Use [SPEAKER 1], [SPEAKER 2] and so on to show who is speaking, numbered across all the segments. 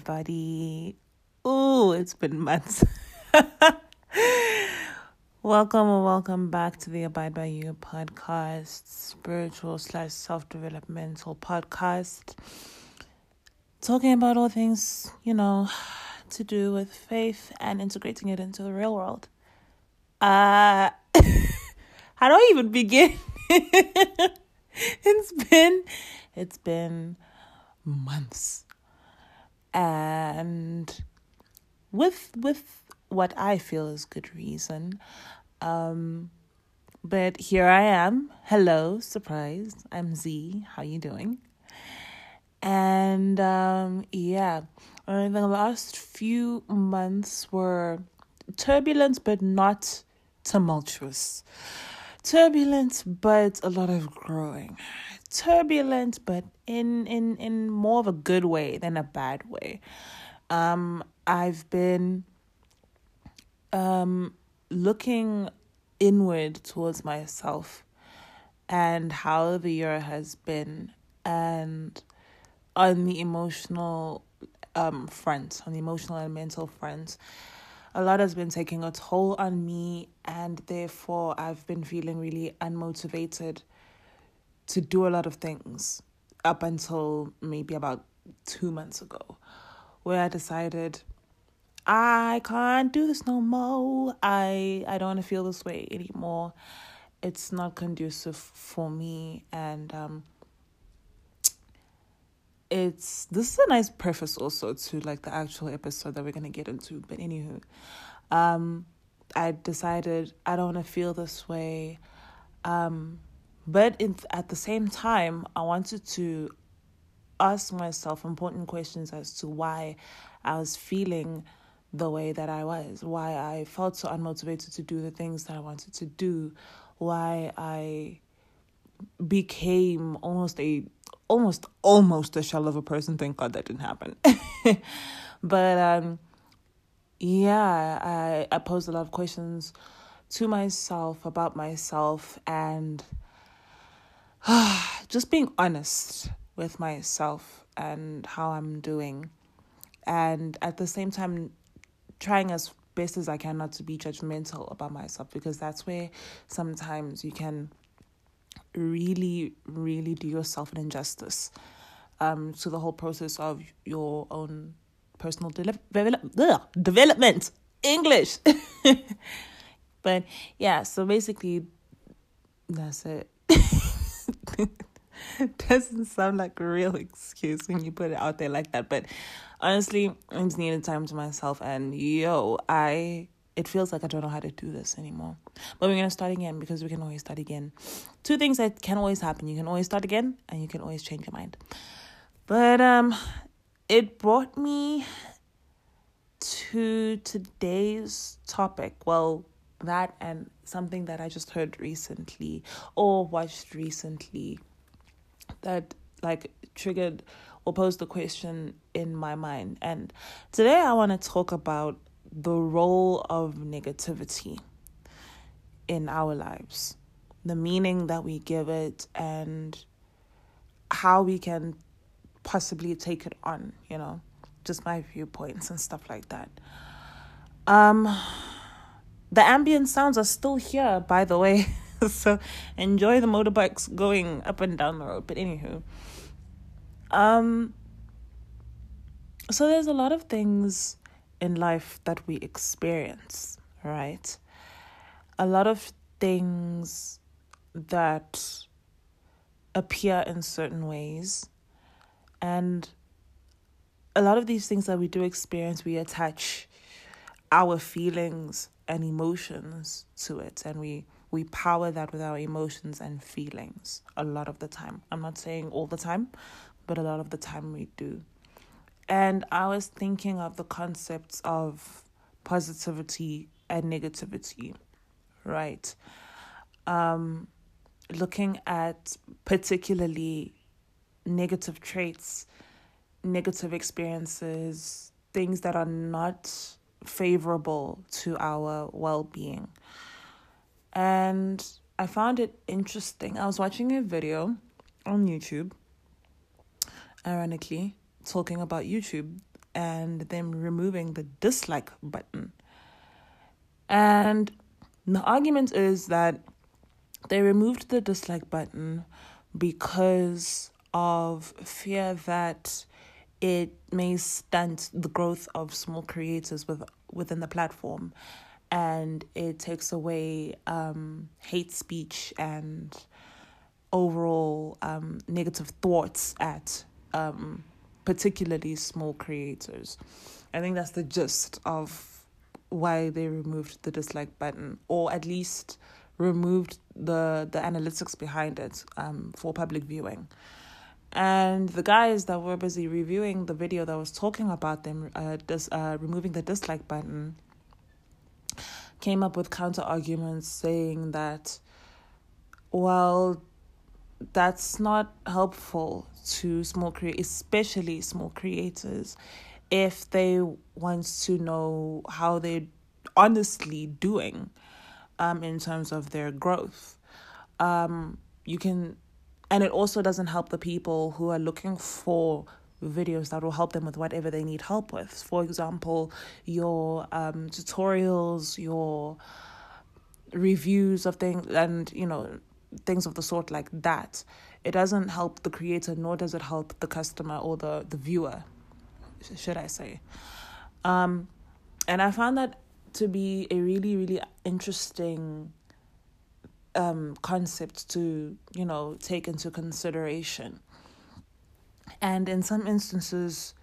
[SPEAKER 1] everybody. Ooh, it's been months. welcome and welcome back to the Abide by You podcast, spiritual slash self developmental podcast. Talking about all things, you know, to do with faith and integrating it into the real world. Uh how do I even begin? it's been it's been months. And with with what I feel is good reason. Um but here I am. Hello, surprise. I'm Z. How you doing? And um yeah, I think the last few months were turbulent but not tumultuous. Turbulent but a lot of growing. Turbulent but in in in more of a good way than a bad way. Um I've been um looking inward towards myself and how the year has been and on the emotional um front on the emotional and mental front a lot has been taking a toll on me and therefore I've been feeling really unmotivated to do a lot of things up until maybe about 2 months ago where I decided I can't do this no more. I I don't want to feel this way anymore. It's not conducive for me and um it's this is a nice preface also to like the actual episode that we're gonna get into. But anywho, um, I decided I don't want to feel this way, um, but in, at the same time, I wanted to ask myself important questions as to why I was feeling the way that I was, why I felt so unmotivated to do the things that I wanted to do, why I became almost a almost almost a shell of a person. Thank God that didn't happen. but um yeah, I I posed a lot of questions to myself about myself and just being honest with myself and how I'm doing. And at the same time trying as best as I can not to be judgmental about myself because that's where sometimes you can really, really do yourself an injustice um, to the whole process of your own personal de- develop- development. English. but yeah, so basically, that's it. Doesn't sound like a real excuse when you put it out there like that, but honestly, I just needed time to myself, and yo, I it feels like I don't know how to do this anymore. But we're gonna start again because we can always start again. Two things that can always happen. You can always start again and you can always change your mind. But um it brought me to today's topic. Well, that and something that I just heard recently or watched recently that like triggered or posed the question in my mind. And today I want to talk about the role of negativity in our lives, the meaning that we give it, and how we can possibly take it on, you know, just my viewpoints and stuff like that. Um, the ambient sounds are still here, by the way. so enjoy the motorbikes going up and down the road. But anywho, um, so there's a lot of things in life that we experience, right? A lot of things that appear in certain ways. And a lot of these things that we do experience, we attach our feelings and emotions to it. And we, we power that with our emotions and feelings a lot of the time. I'm not saying all the time, but a lot of the time we do. And I was thinking of the concepts of positivity and negativity, right? Um, looking at particularly negative traits, negative experiences, things that are not favorable to our well being. And I found it interesting. I was watching a video on YouTube, ironically, talking about YouTube and them removing the dislike button. And the argument is that they removed the dislike button because of fear that it may stunt the growth of small creators with, within the platform and it takes away um, hate speech and overall um, negative thoughts at um, particularly small creators. I think that's the gist of why they removed the dislike button, or at least removed the the analytics behind it um, for public viewing. And the guys that were busy reviewing the video that was talking about them uh, dis, uh, removing the dislike button came up with counter arguments saying that, well, that's not helpful to small creators, especially small creators, if they want to know how they're honestly doing um, in terms of their growth. Um, you can, and it also doesn't help the people who are looking for videos that will help them with whatever they need help with. For example, your um, tutorials, your reviews of things, and you know things of the sort like that. It doesn't help the creator, nor does it help the customer or the the viewer, should I say? Um, and I found that to be a really really interesting um concept to you know take into consideration. And in some instances,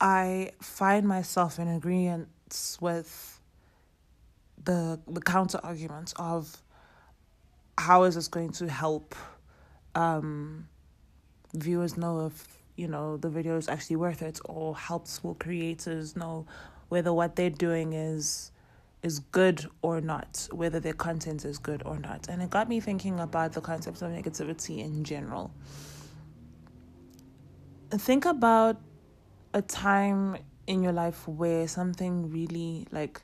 [SPEAKER 1] I find myself in agreement with the the counter arguments of how is this going to help um, viewers know if you know the video is actually worth it or help small creators know whether what they're doing is is good or not whether their content is good or not and it got me thinking about the concept of negativity in general think about a time in your life where something really like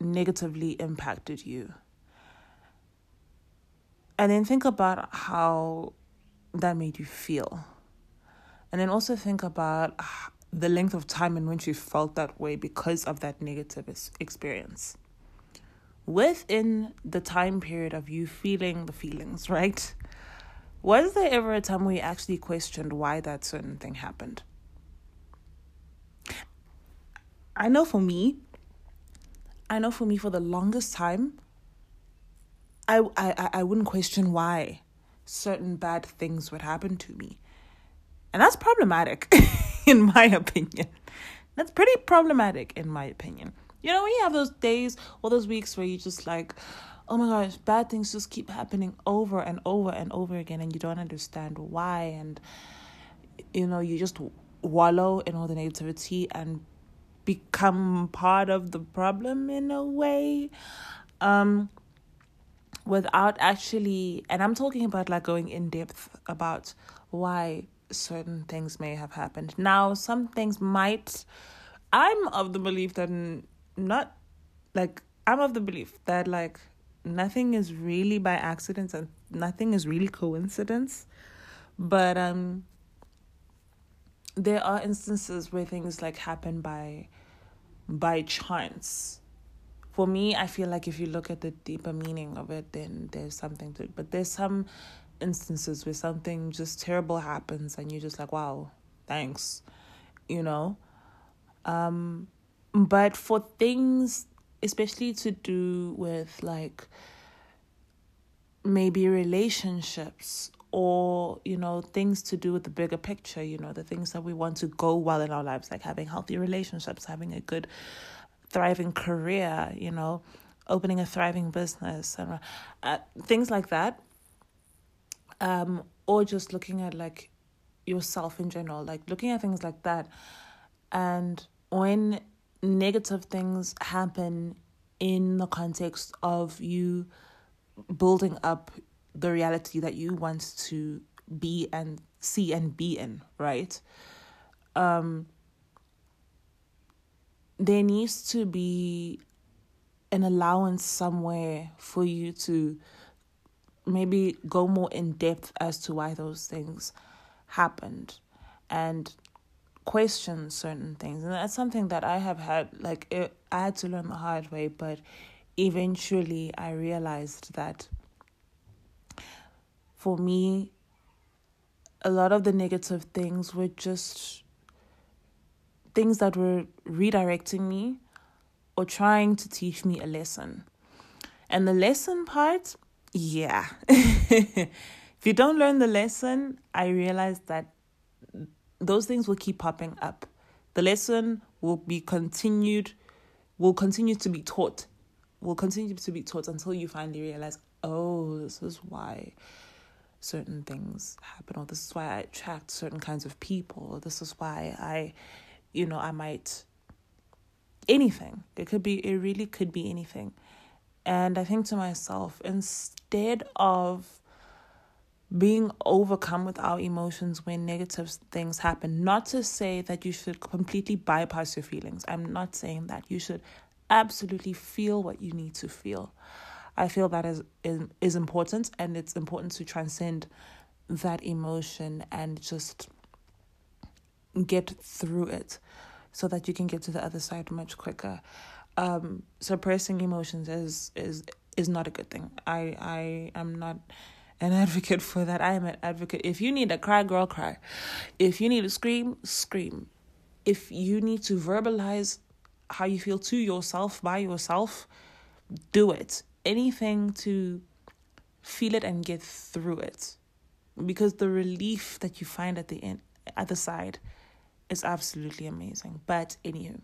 [SPEAKER 1] negatively impacted you. And then think about how that made you feel. And then also think about the length of time in which you felt that way because of that negative experience. Within the time period of you feeling the feelings, right? Was there ever a time where you actually questioned why that certain thing happened? I know for me, I know for me for the longest time, I, I, I wouldn't question why certain bad things would happen to me. And that's problematic, in my opinion. That's pretty problematic, in my opinion. You know, when you have those days or those weeks where you just like, oh my gosh, bad things just keep happening over and over and over again, and you don't understand why. And, you know, you just wallow in all the negativity and become part of the problem in a way. Um, without actually, and I'm talking about like going in depth about why certain things may have happened. Now, some things might, I'm of the belief that not like, I'm of the belief that like nothing is really by accident and nothing is really coincidence. But um there are instances where things like happen by by chance. For me i feel like if you look at the deeper meaning of it then there's something to it. But there's some instances where something just terrible happens and you're just like wow thanks you know? Um but for things especially to do with like maybe relationships or you know things to do with the bigger picture you know the things that we want to go well in our lives like having healthy relationships having a good thriving career you know opening a thriving business and uh, things like that. Um or just looking at like yourself in general like looking at things like that. And when negative things happen in the context of you building up the reality that you want to be and see and be in, right? Um there needs to be an allowance somewhere for you to maybe go more in depth as to why those things happened and question certain things. And that's something that i have had like it, i had to learn the hard way but eventually i realized that for me a lot of the negative things were just things that were redirecting me or trying to teach me a lesson. And the lesson part yeah. If you don't learn the lesson i realized that those things will keep popping up. The lesson will be continued, will continue to be taught, will continue to be taught until you finally realize, oh, this is why certain things happen, or this is why I attract certain kinds of people, or this is why I, you know, I might anything. It could be, it really could be anything. And I think to myself, instead of being overcome with our emotions when negative things happen. Not to say that you should completely bypass your feelings. I'm not saying that. You should absolutely feel what you need to feel. I feel that is is, important and it's important to transcend that emotion and just get through it so that you can get to the other side much quicker. Um, suppressing emotions is is is not a good thing. I I am not an advocate for that. I am an advocate. If you need to cry, girl, cry. If you need to scream, scream. If you need to verbalize how you feel to yourself by yourself, do it. Anything to feel it and get through it. Because the relief that you find at the end at the side is absolutely amazing. But anywho.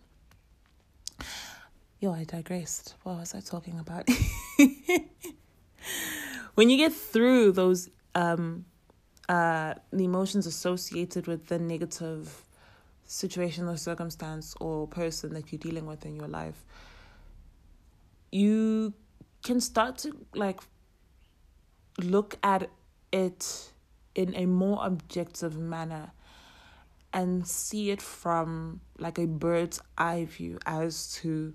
[SPEAKER 1] Yo, I digressed. What was I talking about? when you get through those um, uh, the emotions associated with the negative situation or circumstance or person that you're dealing with in your life, you can start to like look at it in a more objective manner and see it from like a bird's eye view as to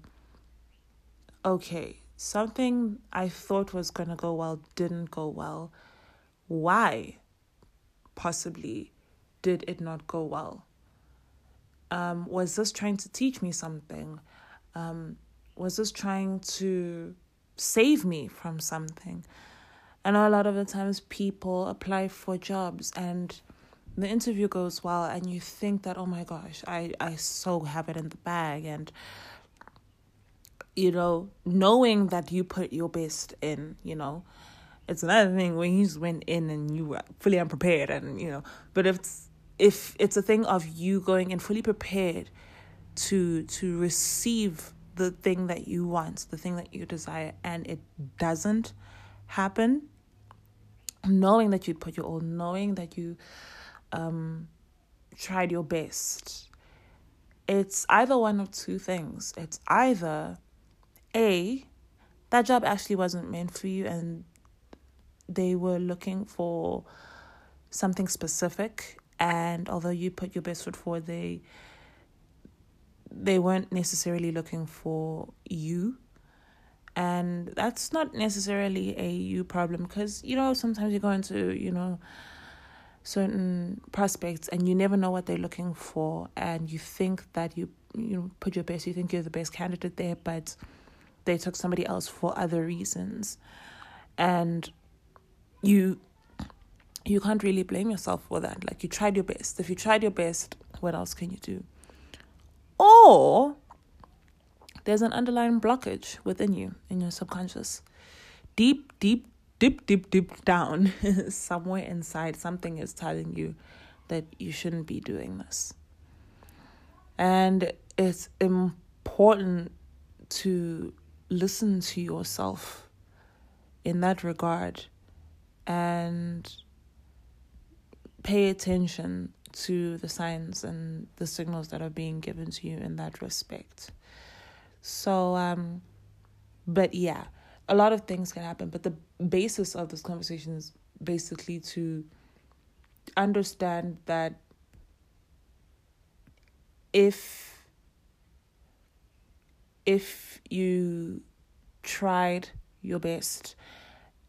[SPEAKER 1] okay something I thought was going to go well didn't go well. Why, possibly, did it not go well? Um, was this trying to teach me something? Um, was this trying to save me from something? I know a lot of the times people apply for jobs and the interview goes well and you think that oh my gosh I, I so have it in the bag and you know, knowing that you put your best in, you know. It's another thing when you just went in and you were fully unprepared and you know, but if it's if it's a thing of you going in fully prepared to to receive the thing that you want, the thing that you desire, and it doesn't happen, knowing that you put your all, knowing that you um tried your best, it's either one of two things. It's either a, that job actually wasn't meant for you and they were looking for something specific and although you put your best foot forward they they weren't necessarily looking for you. And that's not necessarily a you problem because you know sometimes you go into you know certain prospects and you never know what they're looking for and you think that you you know put your best you think you're the best candidate there but they took somebody else for other reasons. And you you can't really blame yourself for that. Like you tried your best. If you tried your best what else can you do? Or there's an underlying blockage within you in your subconscious. Deep deep deep deep deep down somewhere inside something is telling you that you shouldn't be doing this. And it's important to listen to yourself in that regard and pay attention to the signs and the signals that are being given to you in that respect. So, um, but yeah, a lot of things can happen. But the basis of this conversation is basically to understand that if if you tried your best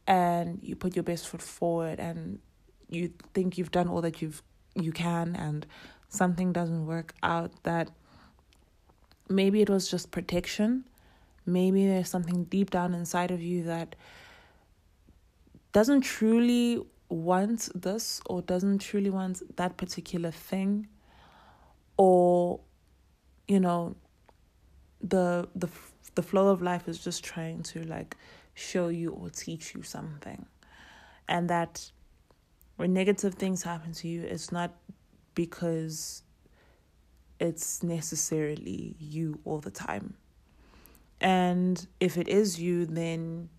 [SPEAKER 1] and you put your best foot forward and you think you've done all that you've you can and something doesn't work out that maybe it was just protection. Maybe there's something deep down inside of you that doesn't truly want this or doesn't truly want that particular thing or you know the the the flow of life is just trying to like show you or teach you something. And that when negative things happen to you it's not because it's necessarily you all the time. And if it is you then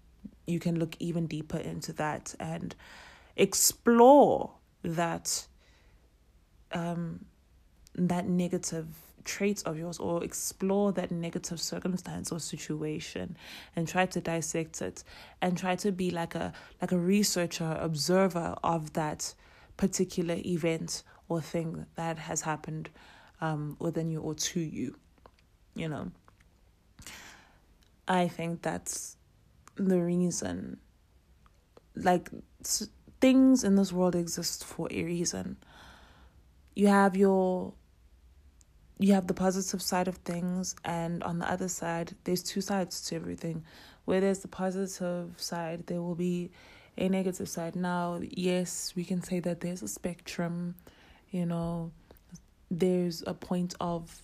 [SPEAKER 1] you can look even deeper into that and explore that um that negative traits of yours or explore that negative circumstance or situation and try to dissect it and try to be like a like a researcher observer of that particular event or thing that has happened um, within you or to you you know? I think that's the reason. Like things in this world exist for a reason. You have your you have the positive side of things and on the other side there's two sides to everything. Where there's the positive side there will be a negative side. Now yes we can say that there's a spectrum you know. There's a point of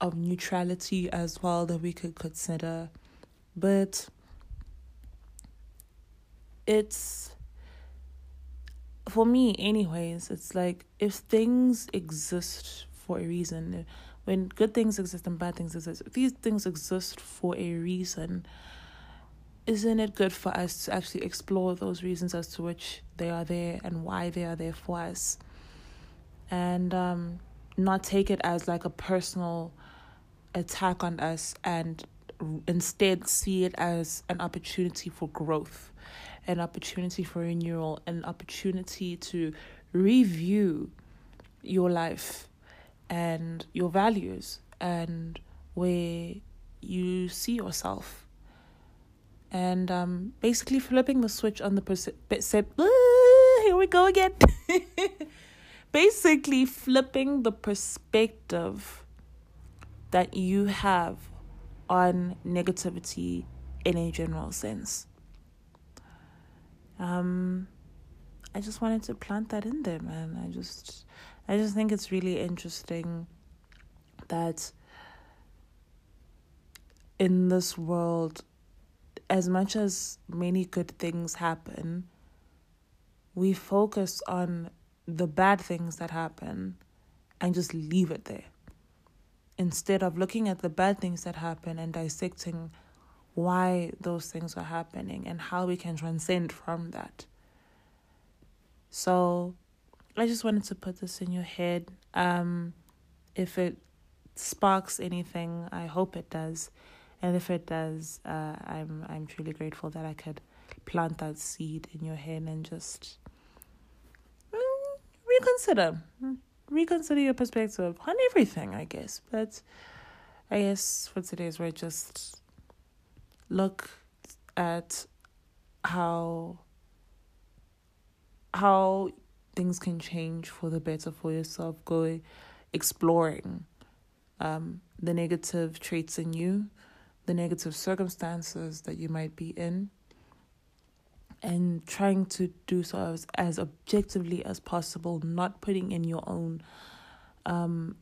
[SPEAKER 1] of neutrality as well that we could consider. But it's for me anyways it's like if things exist for a reason. When good things exist and bad things exist, these things exist for a reason, isn't it good for us to actually explore those reasons as to which they are there and why they are there for us? And um, not take it as like a personal attack on us and instead see it as an opportunity for growth, an opportunity for renewal, an opportunity to review your life and your values and where you see yourself. And um, basically flipping the switch on the perception. Here we go again. basically flipping the perspective that you have on negativity in a general sense. Um, I just wanted to plant that in there, man. I just I just think it's really interesting that in this world, as much as many good things happen, we focus on the bad things that happen and just leave it there. Instead of looking at the bad things that happen and dissecting why those things are happening and how we can transcend from that. So, I just wanted to put this in your head. Um, if it sparks anything, I hope it does, and if it does, uh, I'm I'm truly grateful that I could plant that seed in your head and just mm, reconsider, reconsider your perspective on everything. I guess, but I guess for today's word, just look at how how things can change for the better for yourself. Go exploring um, the negative traits in you, the negative circumstances that you might be in, and trying to do so as, as objectively as possible, not putting in your own um,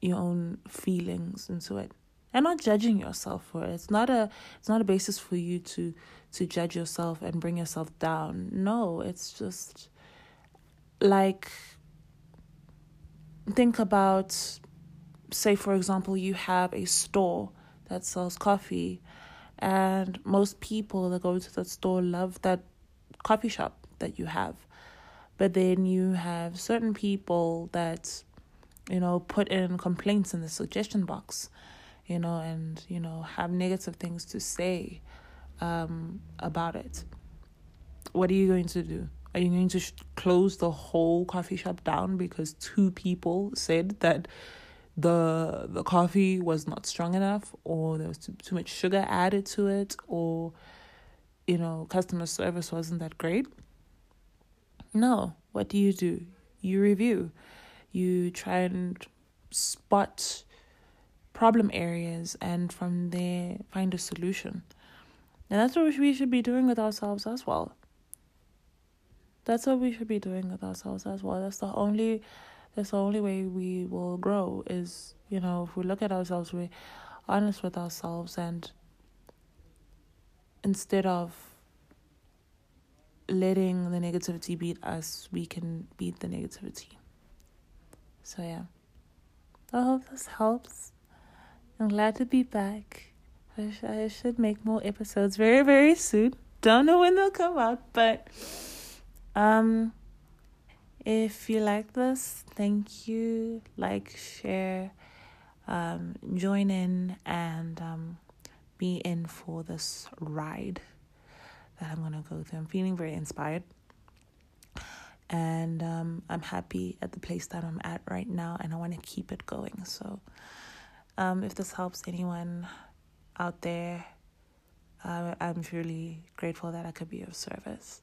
[SPEAKER 1] your own feelings into it and not judging yourself for it. It's not a it's not a basis for you to to judge yourself and bring yourself down. No, it's just like think about say for example you have a store that sells coffee and most people that go to that store love that coffee shop that you have. But then you have certain people that you know put in complaints in the suggestion box you know and you know have negative things to say um, about it. What are you going to do are you going to sh- close the whole coffee shop down because two people said that the the coffee was not strong enough or there was too, too much sugar added to it or you know, customer service wasn't that great. No, what do you do? You review. You try and spot problem areas and from there find a solution. And that's what we should be doing with ourselves as well. That's what we should be doing with ourselves as well. That's the only that's the only way we will grow is, you know, if we look at ourselves, we're honest with ourselves and instead of letting the negativity beat us, we can beat the negativity. So, yeah. I hope this helps. I'm glad to be back. I, sh- I should make more episodes very, very soon. Don't know when they'll come out, but um, if you like this, thank you. Like, share, um, join in, and um, be in for this ride that I'm gonna go through. I'm feeling very inspired, and um, I'm happy at the place that I'm at right now, and I want to keep it going. So, um, if this helps anyone out there, uh, I'm truly grateful that I could be of service.